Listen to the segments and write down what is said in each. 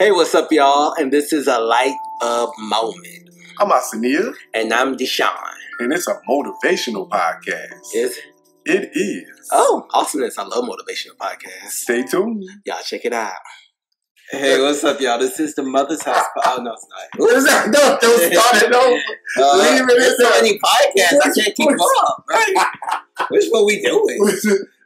Hey, what's up, y'all? And this is a light up moment. I'm Asania, And I'm Deshaun. and it's a motivational podcast. Is It is. oh, awesomeness. I love motivational podcasts. Stay tuned. Y'all check it out. Hey, what's up, y'all? This is the Mother's House. Po- oh no, it's not. What is that? No, don't start it over. Uh, Leave it there's in so many podcasts. I can't keep up. Right? Which one we doing?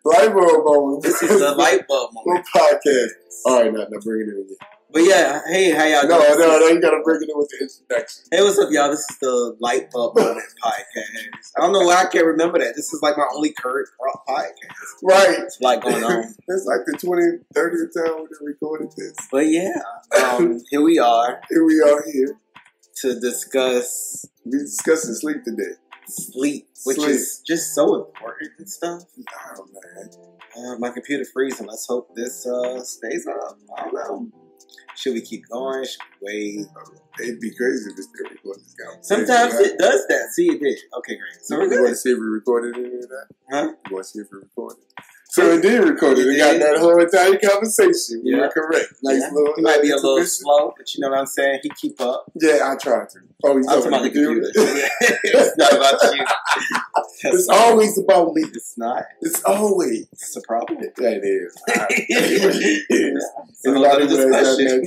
Light bulb moment. This is the light bulb moment. What podcast? All right, now, now bring it in again. But yeah, hey, how y'all No, doing? no, no, you gotta bring it in with the introduction. Hey, what's up, y'all? This is the Light Bulb Moment podcast. I don't know why I can't remember that. This is like my only current podcast. Right. It's like going on. It's like the 20th, 30th time we done recorded this. But yeah, um, here we are Here we are here. to discuss We discussing sleep today. sleep, which Sleep. is just so important and stuff. Oh, man. Uh, my computer freezing. Let's hope this uh, stays up. I don't know. Should we keep going? Should we wait? It'd be crazy if it's still recording this conversation. Sometimes it does that. See, it did. Okay, great. So So we're you want to see if we recorded any of that? Huh? You want to see if we recorded? So it did record it. We got that whole entire conversation. We Yeah. were correct. Nice Yeah. little. He might be a little slow, but you know what I'm saying? He keep up. Yeah, I tried to. Oh, he's I'm talking about the computer. computer? it's not about you. it's always about me. It's not. It's always. It's a problem. Yeah, it is. It's a whole other the discussion.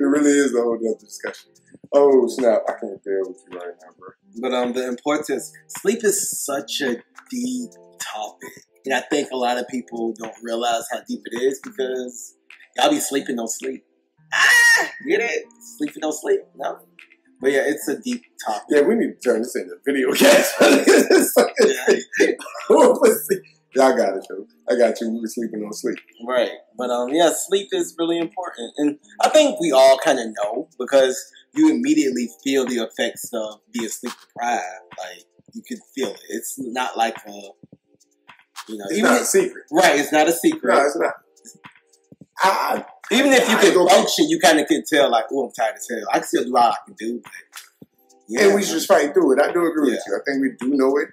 It really is a whole other discussion. Oh snap! I can't deal with you right now, bro. But um, the importance sleep is such a deep topic, and I think a lot of people don't realize how deep it is because y'all be sleeping don't sleep. Ah, get it? Sleeping don't sleep. No, but yeah, it's a deep topic. Yeah, we need to turn this into a video cast. Yeah. Y'all got it though. I got you. We were sleeping on sleep. Right. But um, yeah, sleep is really important, and I think we all kind of know because you immediately feel the effects of being sleep deprived. Like you can feel it. It's not like a, you know, It's even not a secret. right. It's not a secret. No, it's not. I, Even if you I can go- function, you kind of can tell, like, oh, I'm tired as hell. I can still do all I can do, but yeah. and we just fight through it. I do agree with you. I think we do know it,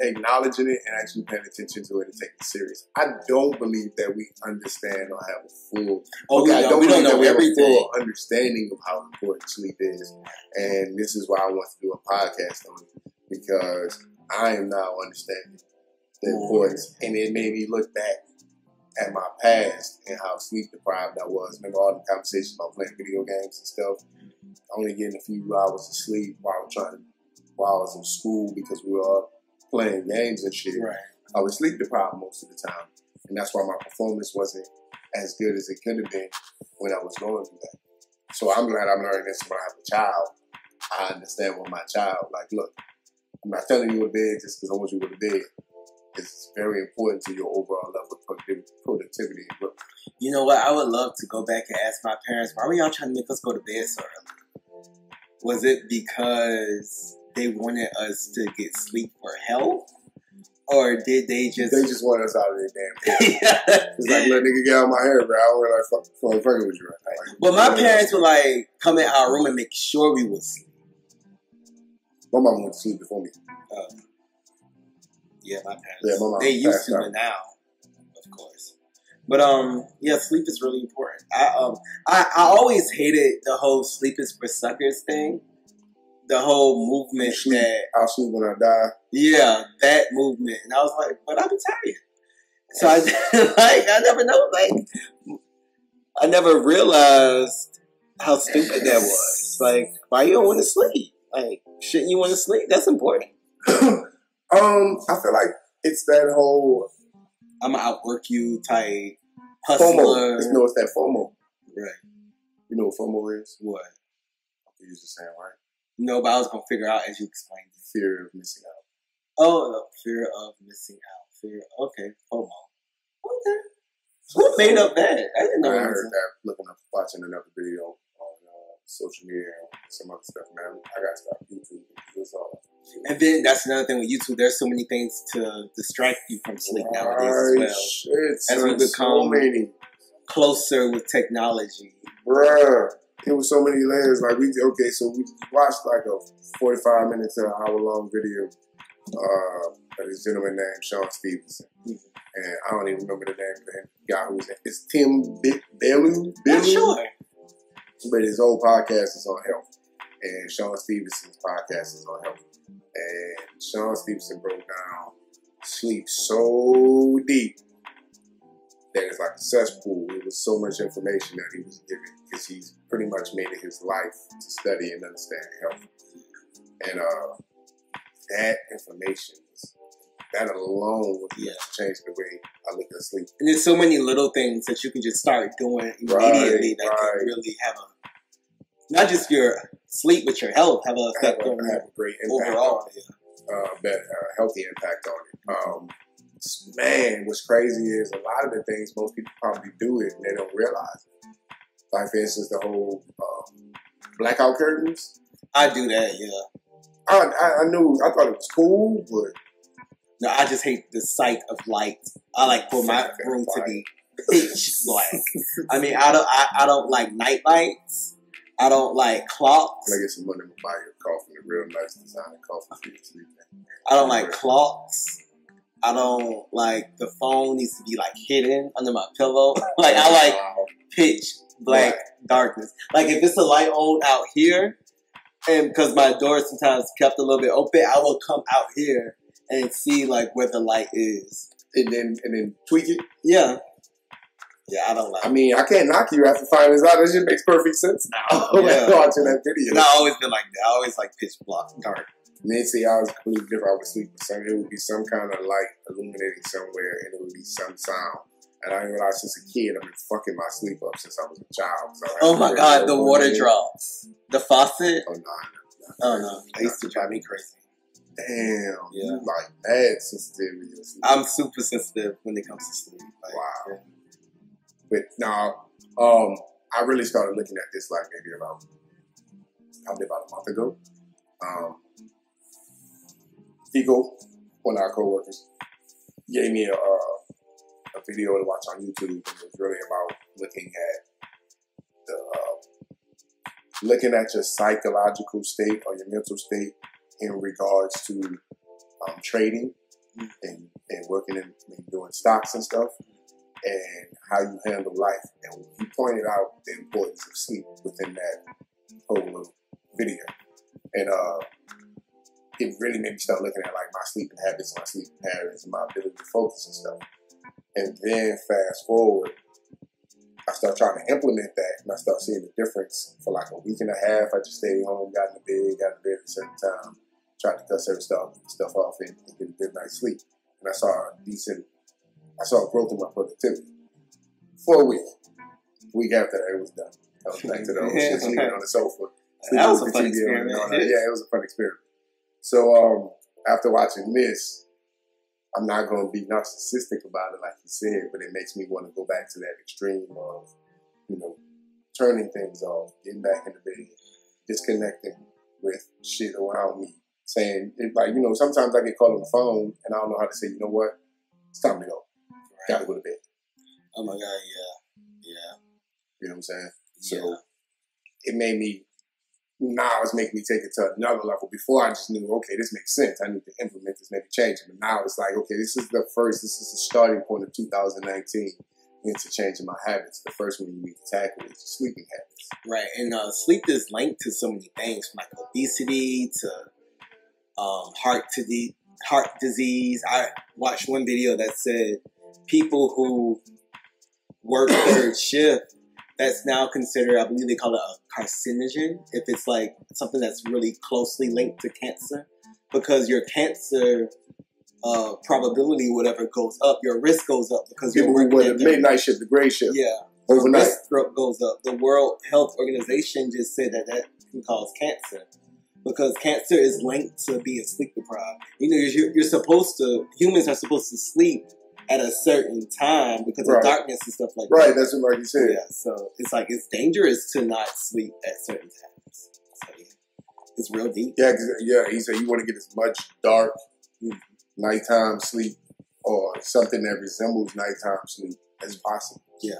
acknowledging it, and actually paying attention to it and taking it serious. I don't believe that we understand or have a full. oh, Okay, I don't, we don't believe that know we have a full understanding of how important sleep is, and this is why I want to do a podcast on it because I am now understanding the Mm. importance, and it made me look back at my past and how sleep deprived I was. Remember all the conversations about playing video games and stuff. Only getting a few hours of sleep while I was trying to, while I was in school because we were all playing games and shit. Right. I was sleep deprived most of the time, and that's why my performance wasn't as good as it could have been when I was going through that. So I'm glad I'm learning this when I have a child. I understand what my child, like, look, I'm not telling you to bed just because I want you to go to bed. It's very important to your overall level of productiv- productivity and growth. You know what? I would love to go back and ask my parents, why were y'all trying to make us go to bed so early? Was it because they wanted us to get sleep for health? Or did they just. They just want us out of their damn. It's like, let nigga get out of my hair, bro. I don't really like fuck, fuck, fucking with you right now. But my parents would like come in our room and make sure we was sleep. My mom went to sleep before me. Oh. Yeah, my parents. Yeah, my mom they used to, but now, of course. But um, yeah, sleep is really important. I um, I, I always hated the whole "sleep is for suckers" thing. The whole movement Sleep. that, I'll sleep when I die. yeah, that movement, and I was like, but I'm tired. So I like, I never know, like, I never realized how stupid that was. Like, why you don't want to sleep? Like, shouldn't you want to sleep? That's important. um, I feel like it's that whole I'm gonna outwork you type FOMO. hustler. It's, no, it's that FOMO. Right. You know what FOMO is? What? You used to saying right. No, but I was gonna figure out as you explained it. Fear of missing out. Oh, no, fear of missing out. Fear. Okay, FOMO. Okay. Who made up that? I didn't know. I heard that looking up, watching another video social media and some other stuff, man. I gotta stop YouTube. It's all. And then that's another thing with YouTube. There's so many things to distract you from sleep nowadays as Right, well. Shit, As we become- so many, Closer with technology. bruh. It was so many layers. Like we okay, so we watched like a forty-five minute to an hour long video uh, by this gentleman named Shawn Stevenson. and I don't even remember the name of the guy who was in. It's Tim B- Bellew? sure. But his whole podcast is on health, and Shawn Stevenson's podcast is on health. And Shawn Stevenson broke down sleep so deep that it's like a cesspool. It was so much information that he was giving because he's pretty much made it his life to study and understand health. And uh, that information, that alone would Yeah. change the way I look at sleep. And there's so many little things that you can just start doing immediately Right, that right. can really have a not just your sleep but your health have an Have effect a, on have a great impact on overall. uh, better, uh, healthy impact on it. Um, man, what's crazy is a lot of the things most people probably do it and they don't realize it. Like, for instance, the whole um, blackout curtains. I do that, yeah. I, I, I knew, I thought it was cool, but No, I just hate the sight of light. I like for my room to be pitch black. I mean, I don't, I, I don't like night lights. I don't like clocks. I get some money to buy your coffee, a real nice design coffee for you to sleep in. I don't like clocks. I don't like the phone needs to be like hidden under my pillow. like I like pitch black darkness. Like if it's a light on out here, and because my door is sometimes kept a little bit open, I will come out here and see like where the light is. and then and then tweak it. Yeah, yeah, I don't like. I mean, I can't knock you after finding this out. That just makes perfect sense now. Yeah. watching that video. And I always been like that. I always like pitch black dark. Nancy, I was completely different. I would sleep with some. It would be some kind of light illuminating somewhere, and it would be some sound. And I didn't since a kid I've been fucking my sleep up since I was a child. So Oh my god, the water drops, the faucet. Oh no! Oh no, they used to drive me crazy. Damn. Yeah. You like bad sensitivity. I'm super sensitive when it comes to sleep. Like, Wow. But now, um, I really started looking at this like maybe about probably about a month ago. Um, Fico, one of our coworkers, gave me a, uh, a video to watch on YouTube, and it was really about looking at the uh, looking at your psychological state or your mental state in regards to um, trading and, and working in and doing stocks and stuff and how you handle life. And he pointed out the importance of sleep within that whole video. And uh, it really made me start looking at like my sleeping habits, my sleeping patterns, my ability to focus and stuff. And then fast forward, I start trying to implement that, and I start seeing the difference. For like a week and a half, I just stayed home, got in the bed, got in bed at a certain time, tried to cut certain stuff stuff off, and, and get a good night's sleep. And I saw a decent, I saw a growth in my productivity for a week. Week after that, it was done. I was back to the old shit, sleeping on the sofa. That was a sleeping fun the TV experiment. Yeah, it was a fun experiment. So um, after watching this, I'm not going to be narcissistic about it, like you said, but it makes me want to go back to that extreme of, you know, turning things off, getting back in the bed, disconnecting with shit around me, saying, it, like, you know, sometimes I get called on the phone and I don't know how to say, you know what, it's time to go. Gotta go to bed. Oh my god, yeah, yeah, You know what I'm saying? yeah. So it made me now it's making me take it to another level. Before I just knew, okay, this makes sense. I need to implement this, maybe change it. But now it's like, okay, this is the first, this is the starting point of 2019 into changing my habits. The first one you need to tackle is sleeping habits. Right, and uh, sleep is linked to so many things, from like obesity to um, heart to the heart disease. I watched one video that said people who work third shift that's now considered, I believe they call it a carcinogen, if it's like something that's really closely linked to cancer, because your cancer uh, probability, whatever, goes up, your risk goes up because you're People who working work at the the- midnight shift, the gray shift, Yeah, overnight. risk goes up. The World Health Organization just said that that can cause cancer because cancer is linked to being sleep deprived. You know, you're, you're supposed to, humans are supposed to sleep at a certain time because Right. of darkness and stuff like Right, that. Right, that's what you said. Yeah, so it's like it's dangerous to not sleep at certain times. So yeah, it's real deep. Yeah, yeah. He said you want to get as much dark nighttime sleep or something that resembles nighttime sleep as possible. Yeah.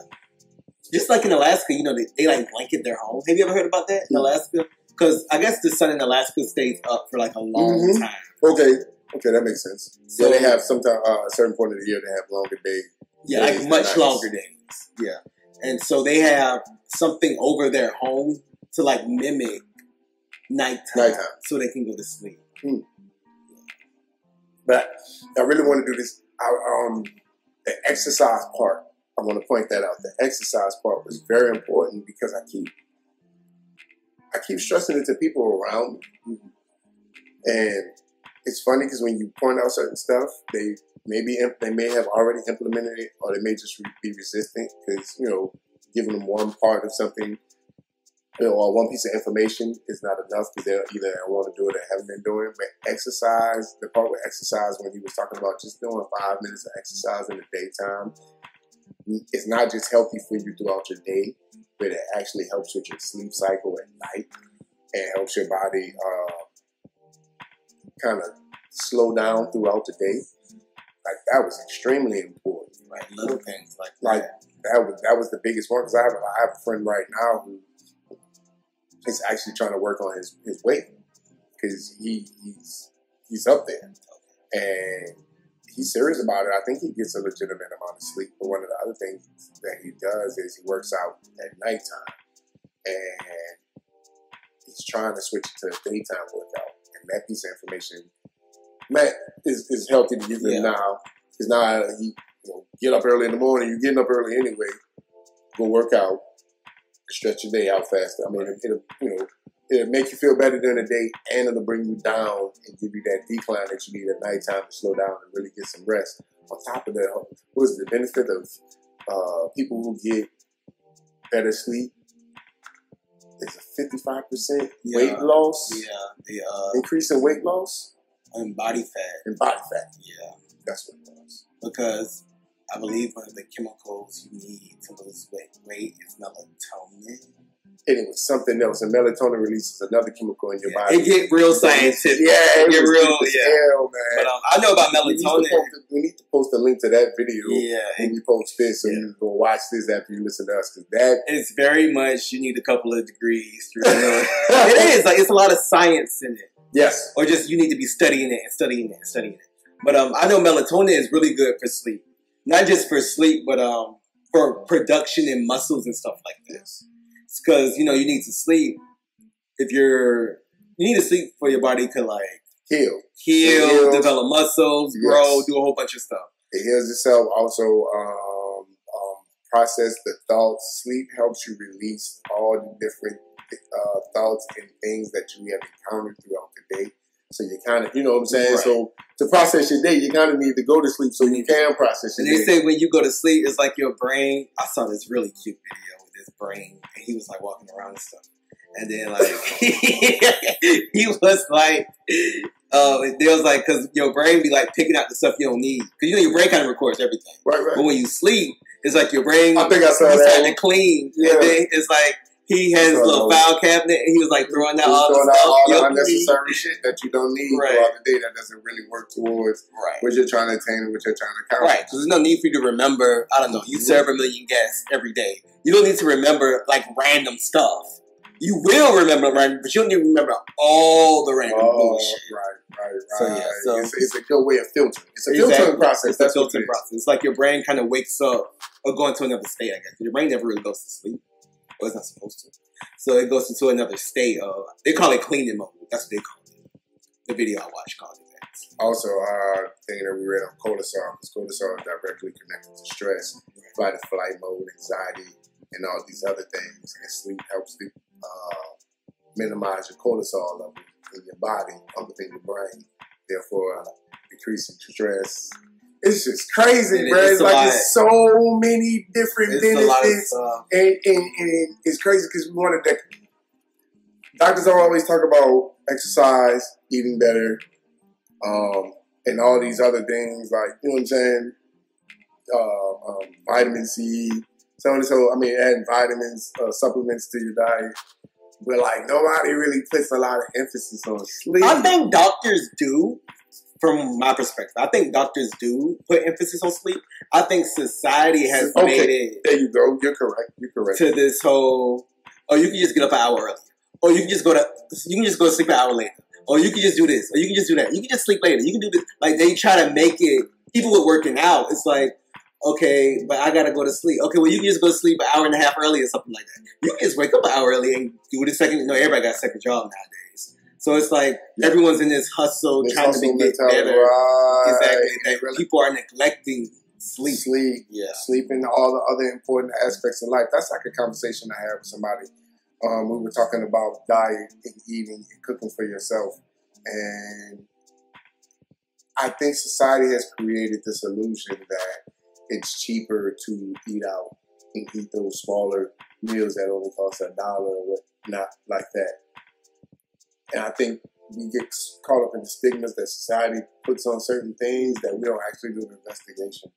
Just like in Alaska, you know, they, they like blanket their home. Have you ever heard about that in mm. Alaska? Because I guess the sun in Alaska stays up for like a long Mhm. time. Okay, Okay, that makes sense. So So- they have sometime uh, a certain point of the year they have longer day. Yeah, days like much longer days. Yeah. And so they have something over their home to like mimic nighttime, Nighttime. so they can go to sleep. But I really want to do this. I, um, the exercise part. I want to point that out. The exercise part was very important because I keep, I keep stressing it to people around me, and it's funny because when you point out certain stuff, they maybe they may have already implemented it, or they may just be resistant because you know giving them one part of something. You know, or one piece of information is not enough because they either want to do it or haven't been doing it. But exercise, the part with exercise when he was talking about just doing five minutes of exercise in the daytime, it's not just healthy for you throughout your day, but it actually helps with your sleep cycle at night and helps your body uh, kind of slow down throughout the day. Like that was extremely important. Right, little things like Like that. that was that was the biggest one because I have a, I have a friend right now who is actually trying to work on his, his weight because he he's he's up there and he's serious about it. I think he gets a legitimate amount of sleep. But one of the other things that he does is he works out at nighttime and he's trying to switch it to a daytime workout. And that piece of information, Matt, is, is healthy to give him Yeah. now. Because now he you know, get up early in the morning. You're getting up early anyway. Go work out. Stretch your day out faster. I mean, it'll you know it'll make you feel better during the day, and it'll bring you down and give you that decline that you need at nighttime to slow down and really get some rest. On top of that, what is the benefit of uh, people who get better sleep? It's a fifty-five percent weight loss, Yeah, the uh, increase in weight loss and body fat. and body fat. Yeah, That's what it was. because I believe one of the chemicals you need to lose weight, weight is melatonin. It was something else. And melatonin releases another chemical in your Yeah, body. It get real scientific. Yeah, it get real. Yeah, hell, man. but um, I know about we, need to melatonin. we need to post a link to that video Yeah, when it, we post this, so Yeah. you can go watch this after you listen to us. Because that it's very much you need a couple of degrees. Know. it is like it's a lot of science in it, yes, or just you need to be studying it and studying it and studying it. But um, I know melatonin is really good for sleep, not just for sleep, but um, for production in muscles and stuff like this. Because you know you need to sleep if you're you need to sleep for your body to like heal. heal, develop muscles, Yes. grow, do a whole bunch of stuff. It heals itself. Also, um, um, process the thoughts. Sleep helps you release all the different uh, thoughts and things that you have encountered throughout the day. So you kind of, you know what I'm saying. Right. So to process your day, you kind of need to go to sleep so you can process And your they day. say when you go to sleep, it's like your brain. I saw this really cute video his brain, and he was like walking around and stuff. And then like he was like, uh, they was like, because your brain be like picking out the stuff you don't need. Because you know your brain kind of records everything. right, right. But when you sleep, it's like your brain. I think I saw that. to clean. Yeah. And then it's like he has his little file cabinet, and he was like throwing out all the throwing out all the unnecessary shit that you don't need Right. throughout the day that doesn't really work towards Right. what you're trying to attain and what you're trying to accomplish. Right, because there's no need for you to remember. I don't know. You serve a million guests every day. You don't need to remember like random stuff. You will remember random, but you don't need to remember all the random Oh, bullshit. right, right, right. So, yeah, so- it's, it's a good way of filtering. It's a Exactly. filtering process. It's a That's what filtering process. It's like your brain kind of wakes up or go into another state. I guess your brain never really goes to sleep, it's not supposed to. So it goes into another state of. They call it cleaning mode. That's what they call it. The video I watched called it that. Also, uh, thing that we read on cortisol, because cortisol is directly connected to stress, fight or flight mode, anxiety, and all these other things. And sleep helps to uh, minimize your cortisol level in your body, up within your brain, therefore uh, decreasing stress. It's just crazy, It bro. It's It's like lot. there's so many different It's a lot of benefits. And, and, and it's crazy because we wanted that. Doctors don't always talk about exercise, eating better, um, and all these other things like you know what I'm saying. Uh, um, vitamin C, so and so. I mean, adding vitamins, uh, supplements to your diet. But like nobody really puts a lot of emphasis on sleep. I think doctors do, from my perspective. I think doctors do put emphasis on sleep. I think society has Okay. made it there you go. You're correct. You're correct. to this whole. Oh, you can just get up an hour early, or you can just go to you can just go to sleep an hour later, Or you can just do this, or you can just do that. You can just sleep later. You can do this. Like they try to make it. Even with working out, it's like, okay, but I gotta go to sleep. Okay, well you can just go to sleep an hour and a half early or something like that. You can just wake up an hour early and do the second. You know, everybody got a second job nowadays. So it's like Yeah. everyone's in this hustle, This trying hustle to be get better. right. Exactly. Really people are neglecting sleep. sleep, Yeah. sleeping, all the other important aspects of life. That's like a conversation I had with somebody. Um, we were talking about diet and eating and cooking for yourself. And I think society has created this illusion that it's cheaper to eat out and eat those smaller meals that only cost a dollar or what not like that. And I think we get caught up in the stigmas that society puts on certain things that we don't actually do the investigation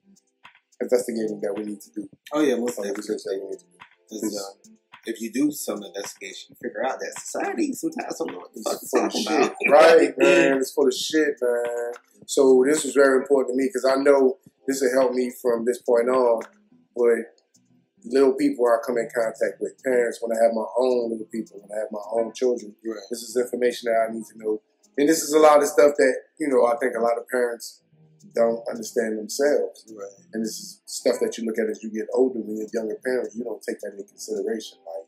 investigating that we need to do. Oh yeah, most Some definitely. research that we need to do. Because, um, if you do some investigation, you figure out that society sometimes don't know what the fuck It's of talking shit, about. right, man? It's full of shit, man. So this was very important to me because I know this will help me from this point on. But little people I come in contact with, parents, when I have my own little people, when I have my own children, Right. this is information that I need to know. And this is a lot of stuff that you know I think a lot of parents don't understand themselves. Right. And this is stuff that you look at as you get older. When you're a younger parent, you don't take that into consideration. Like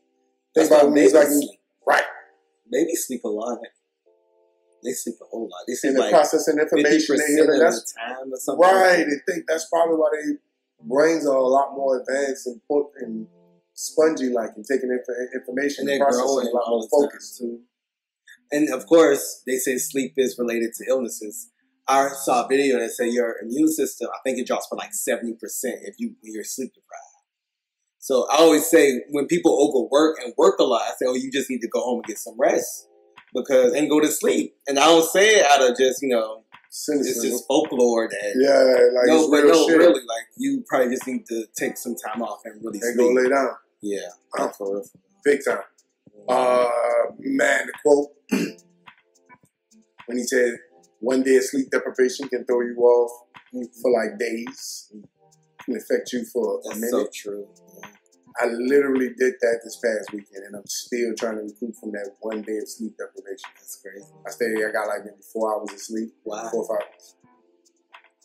think about babies like sleep. right Babies sleep a lot. They sleep a whole lot. They sleep the like processing information and hearing. of That's the time or something. right. They think that's probably why their brains are a lot more advanced and and spongy, like and taking inf- information And processing a lot more focused. too. And of course, they say sleep is related to illnesses. I saw a video that said your immune system, I think it drops for like seventy percent if you when you're sleep deprived. So I always say when people overwork and work a lot, I say, "Oh, you just need to go home and get some rest because and go to sleep." And I don't say it out of just you know it's just folklore that yeah, like no, but no, shit. really, like you probably just need to take some time off and really And go lay down, Yeah, Uh, for real. big time. Uh, man, the quote when he said, "One day of sleep deprivation can throw you off for like days, can affect you for a That's minute." so true. I literally did that this past weekend, and I'm still trying to recoup from that one day of sleep deprivation. That's crazy. I stayed, I got like maybe four hours of sleep, Wow. four or five.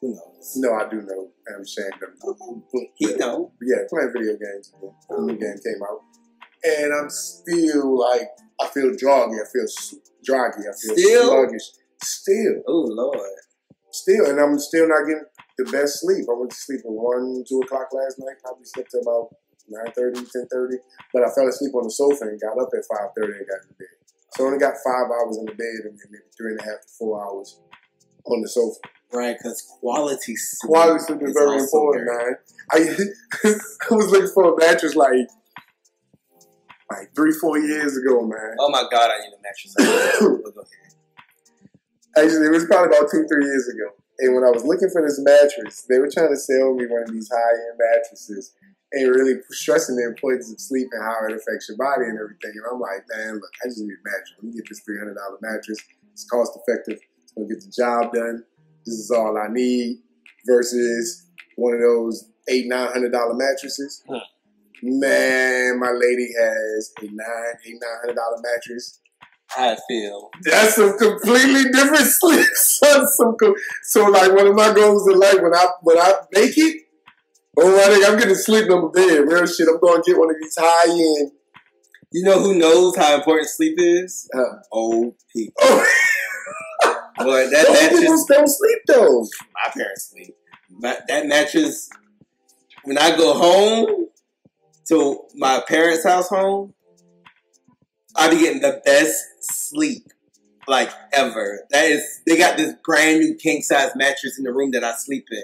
Who knows? No, I do know. I'm ashamed of. He know. Yeah, playing video games. The new game came out, and I'm still like, I feel droggy. I feel droggy. I feel Still? sluggish. Still, Oh Lord. still, and I'm still not getting the best sleep. I went to sleep at one, two o'clock last night. Probably slept about 9.30, 10.30. But I fell asleep on the sofa and got up at five thirty and got in bed. So I only got five hours in the bed and then maybe three and a half to four hours on the sofa. Right, because quality sleep. Quality sleep is very important, very- man. I I was looking for a mattress like like three, four years ago, man. Oh my God, I need a mattress. But go ahead. Actually, it was probably about two, three years ago. And when I was looking for this mattress, they were trying to sell me one of these high end mattresses and really stressing the importance of sleep and how it affects your body and everything. And I'm like, man, look, I just need a mattress. Let me get this $300 mattress. It's cost effective. It's going to get the job done. This is all I need versus one of those eight, nine hundred dollar mattresses. Hmm. Man, my lady has a nine, eight, nine hundred dollar mattress. I feel. That's some completely different sleep. son. Some so like one of my goals in life when I when I make it, oh I think I'm getting sleep number bed. Real shit. I'm going to get one of these high end. You know who knows how important sleep is? Uh, Old people. oh, Boy, that those people don't sleep though. My parents sleep. But that mattress. When I go home to my parents' house home, I be getting the best sleep like ever. That is, they got this brand new king size mattress in the room that I sleep in.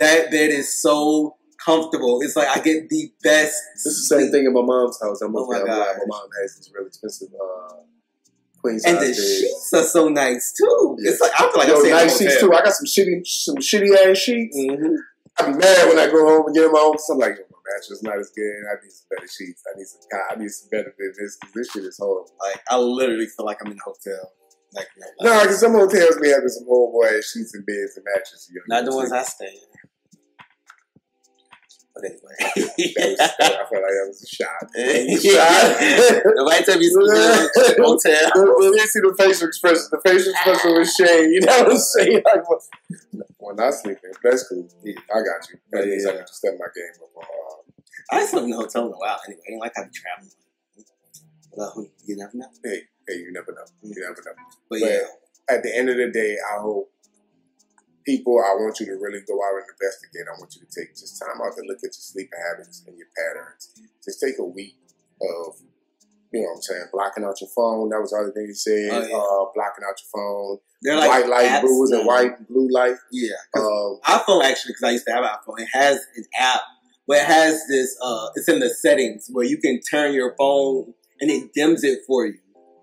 That bed is so comfortable. It's like I get the best. This is the same sleep. thing in my mom's house. I'm Oh my gosh. My mom has this really expensive uh, queen size And the sheets are so nice too. Yeah. It's like I feel like Yo, I'm staying nice sheets too. I got some shitty, some shitty ass sheets. Mhm. I be mad when I go home and get in my own. So I'm like, my mattress not as good. I need some better sheets. I need some. I need some better than this because this shit is horrible. Like I literally feel like I'm in a hotel. Like no, because some hotels be having some old boy sheets and beds and mattresses. You know, not the ones I stay in. But anyway, was, I felt like that was a shot. yeah. Nobody tell me you sleep in a hotel. When you see the facial expression, the facial expression was shade. You know what I'm saying? Like, when- I sleep in, that's cool. I got you. That means I Yeah. need to step my game up. Uh, I slept in a hotel in a while anyway. I ain't like how to travel. Well, you never know. hey, hey, you never know. You never know. But But- yeah, At the end of the day, I hope people, I want you to really go out and investigate. I want you to take just time out to look at your sleeping habits and your patterns. Just take a week of, you know what I'm saying, blocking out your phone. That was the other thing you said. Oh, yeah. uh, blocking out your phone. they're like white light, blues, and white and blue light. Yeah. Um, iPhone actually, because I used to have an iPhone, it has an app where it has this. Uh, it's in the settings where you can turn your phone and it dims it for you.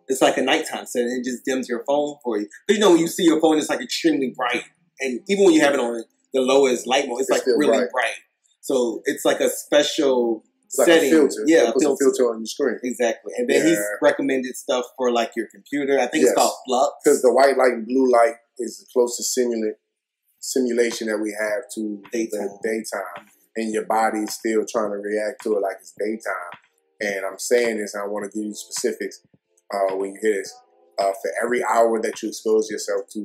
It's like a nighttime setting. It just dims your phone for you. But you know, when you see your phone, it's like extremely bright, and even when you have it on the lowest light mode, it's, It's like really bright. bright. So it's like a special it's like setting. a filter. Yeah, puts filter. a filter on your screen. Exactly. And then he's recommended stuff for like your computer. I think Yes. it's called Flux. Because the white light and blue light is the closest simulant simulation that we have to Daytime. the daytime, and your body is still trying to react to it like it's daytime. And I'm saying this, and I want to give you specifics uh, when you hear this. Uh, for every hour that you expose yourself to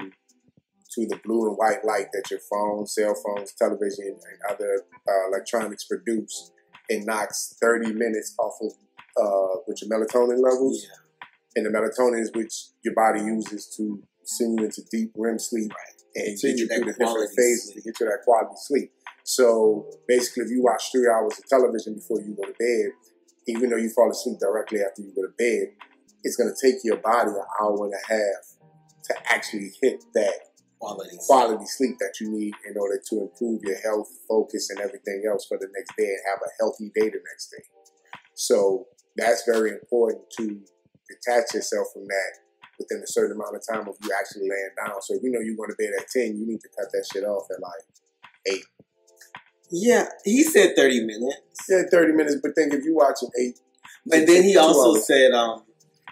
to the blue and white light that your phone, cell phones, television, and other uh, electronics produce, it knocks 30 minutes off of uh, with your melatonin levels Yeah. and the melatonin is which your body uses to send you into deep REM sleep and To get you through the different phases to get you that quality sleep. So basically, if you watch three hours of television before you go to bed, even though you fall asleep directly after you go to bed, it's going to take your body an hour and a half to actually hit that Quality. quality sleep that you need in order to improve your health, focus, and everything else for the next day and have a healthy day the next day. So that's very important to detach yourself from that within a certain amount of time of you actually laying down. So if you know you're going to bed at 10, you need to cut that shit off at like 8. Yeah, he said 30 minutes. yeah, 30 minutes, but think if you watching eight, And then he also hours. said, um,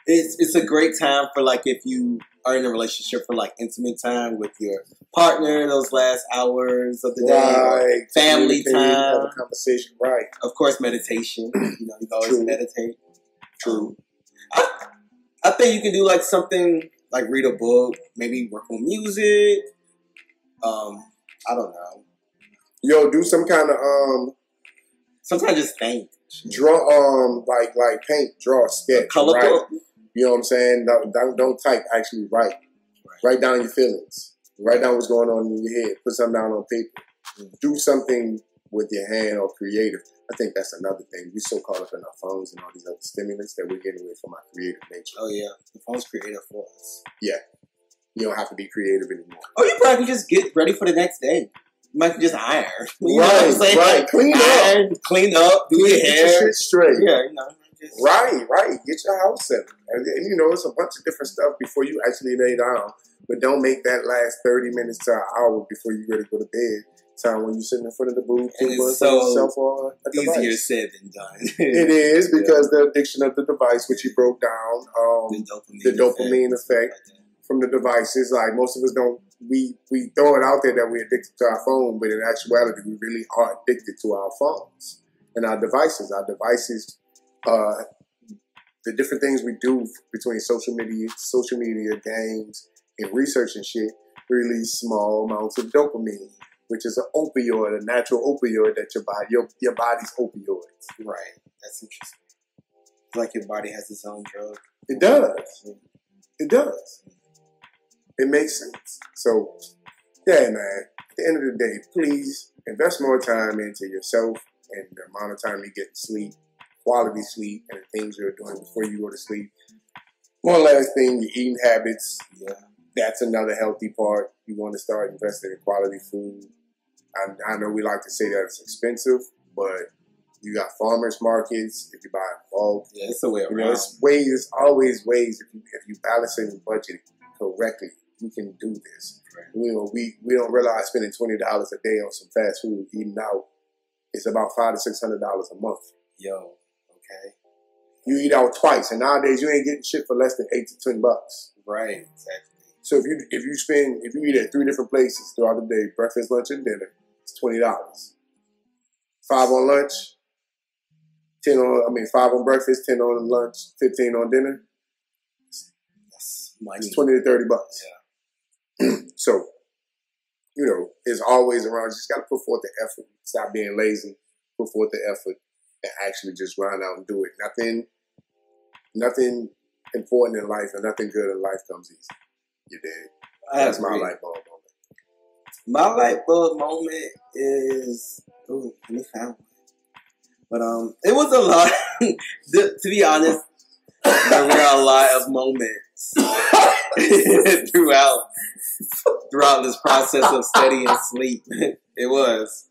it's it's a great time for like if you are in a relationship for like intimate time with your partner those last hours of the day. right, family communicate, have time. a conversation, right? Of course, meditation. You know, you always True. meditate. True. I, I think you can do like something like read a book, maybe work on music. Um, I don't know. Yo, do some kind of um Sometimes just think. draw um like like paint, draw, sketch, Color write. You know what I'm saying? Don't, don't, don't type, actually write. Write down your feelings. Write down what's going on in your head. Put something down on paper. Mm. Do something with your hand or creative. I think that's another thing. We're so caught up in our phones and all these other stimulants that we're getting away from our creative nature. Oh yeah, the phone's creative for us. Yeah, you don't have to be creative anymore. Or you probably just get ready for the next day. You might just iron. You know what I'm right, saying? right. Clean up. Clean up, do your hair. straight. Yeah, you know. Just, Right, right. Get your house set. And, and, you know, it's a bunch of different stuff before you actually lay down. But don't make that last 30 minutes to an hour before you ready to go to bed. Time when you're sitting in front of the booth, And it's so yourself or a Easier said than done. It is because the addiction of the device, which you broke down, um, the dopamine, the dopamine effect. like from the devices. Like most of us don't, we we throw it out there that we're addicted to our phone, but in actuality, we really are addicted to our phones and our devices. Our devices, uh, the different things we do between social media, social media, games, and research and shit release small amounts of dopamine, which is an opioid, a natural opioid that your body, your your body's opioids. Right. That's interesting. It's like your body has its own drug. It does. It does. It makes sense. So, yeah, man. At the end of the day, please invest more time into yourself and the amount of time you get to sleep, quality sleep, and the things you're doing before you go to sleep. One last thing, your eating habits. Yeah. That's another healthy part. You want to start investing in quality food. I, I know we like to say that it's expensive, but you got farmers markets. If you buy bulk, Yeah, it's the way you know, around. it's ways, always ways. If you if you balance your budget correctly, you can do this. Right. You know, we we don't realize spending twenty dollars a day on some fast food eating out is about five to six hundred dollars a month. Yo, okay. You eat out twice, and nowadays you ain't getting shit for less than eight to ten bucks. Right, exactly. So if you if you spend if you eat at three different places throughout the day, breakfast, lunch, and dinner, it's twenty dollars. five on lunch, ten on. I mean, five on breakfast, ten on lunch, fifteen on dinner. That's money. It's twenty to thirty bucks. Yeah. so, you know, it's always around. You just got to put forth the effort. Stop being lazy. Put forth the effort and actually just grind out and do it. Nothing, nothing important in life and nothing good in life comes easy. You did. That's my agree. light bulb moment. My light bulb moment is ooh, let me find one. But um, it was a lot. to, to be honest, there were a lot of moments throughout throughout this process of study and sleep. It was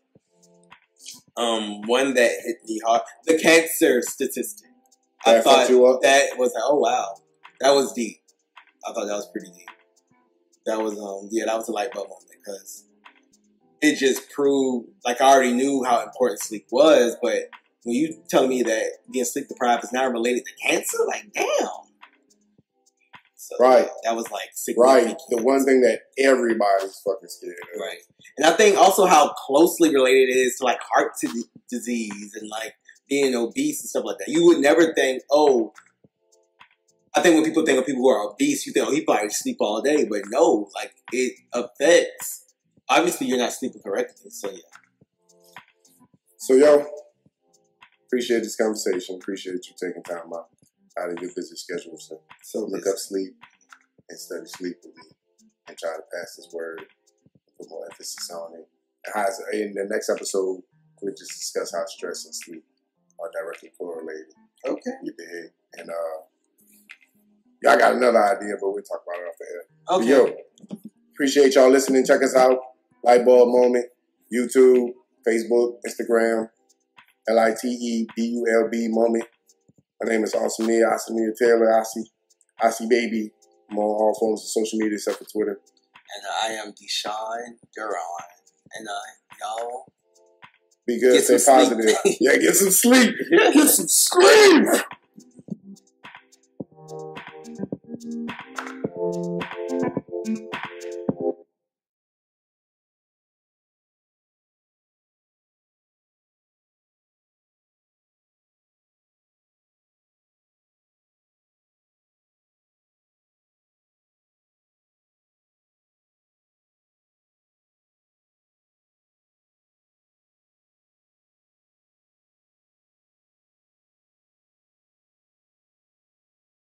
um one that hit me hard. The cancer statistic. I thought that was oh wow, that was deep. I thought that was pretty deep. That was um yeah, that was a light bulb moment because it just proved like I already knew how important sleep was, but when you tell me that being sleep deprived is now related to cancer, like damn. So, Right. That was like Right. The one thing that everybody's fucking scared of. Right. And I think also how closely related it is to like heart t- disease and like being obese and stuff like that. You would never think, oh, I think when people think of people who are obese, you think, oh, he probably sleep all day. But no, like it affects. Obviously, you're not sleeping correctly. So yeah. So, yo, appreciate this conversation. Appreciate you taking time out out of your busy schedule to So look up sleep and study sleep with me and try to pass this word, put more emphasis on it. And how in the next episode, we'll just discuss how stress and sleep are directly correlated. Okay. You did. And uh, y'all got another idea, but we'll talk about it off the air. But Okay. Yo, appreciate y'all listening. Check us out. Lightbulb Moment, YouTube, Facebook, Instagram, L I T E B U L B Moment. My name is Asamia, Asamia Taylor, Asi, Asi Baby. I'm on all forms of social media except for Twitter. And uh, I am Deshawn Duran. And I, y'all. Be good, stay positive. Sleep. yeah, get some sleep. Get some sleep.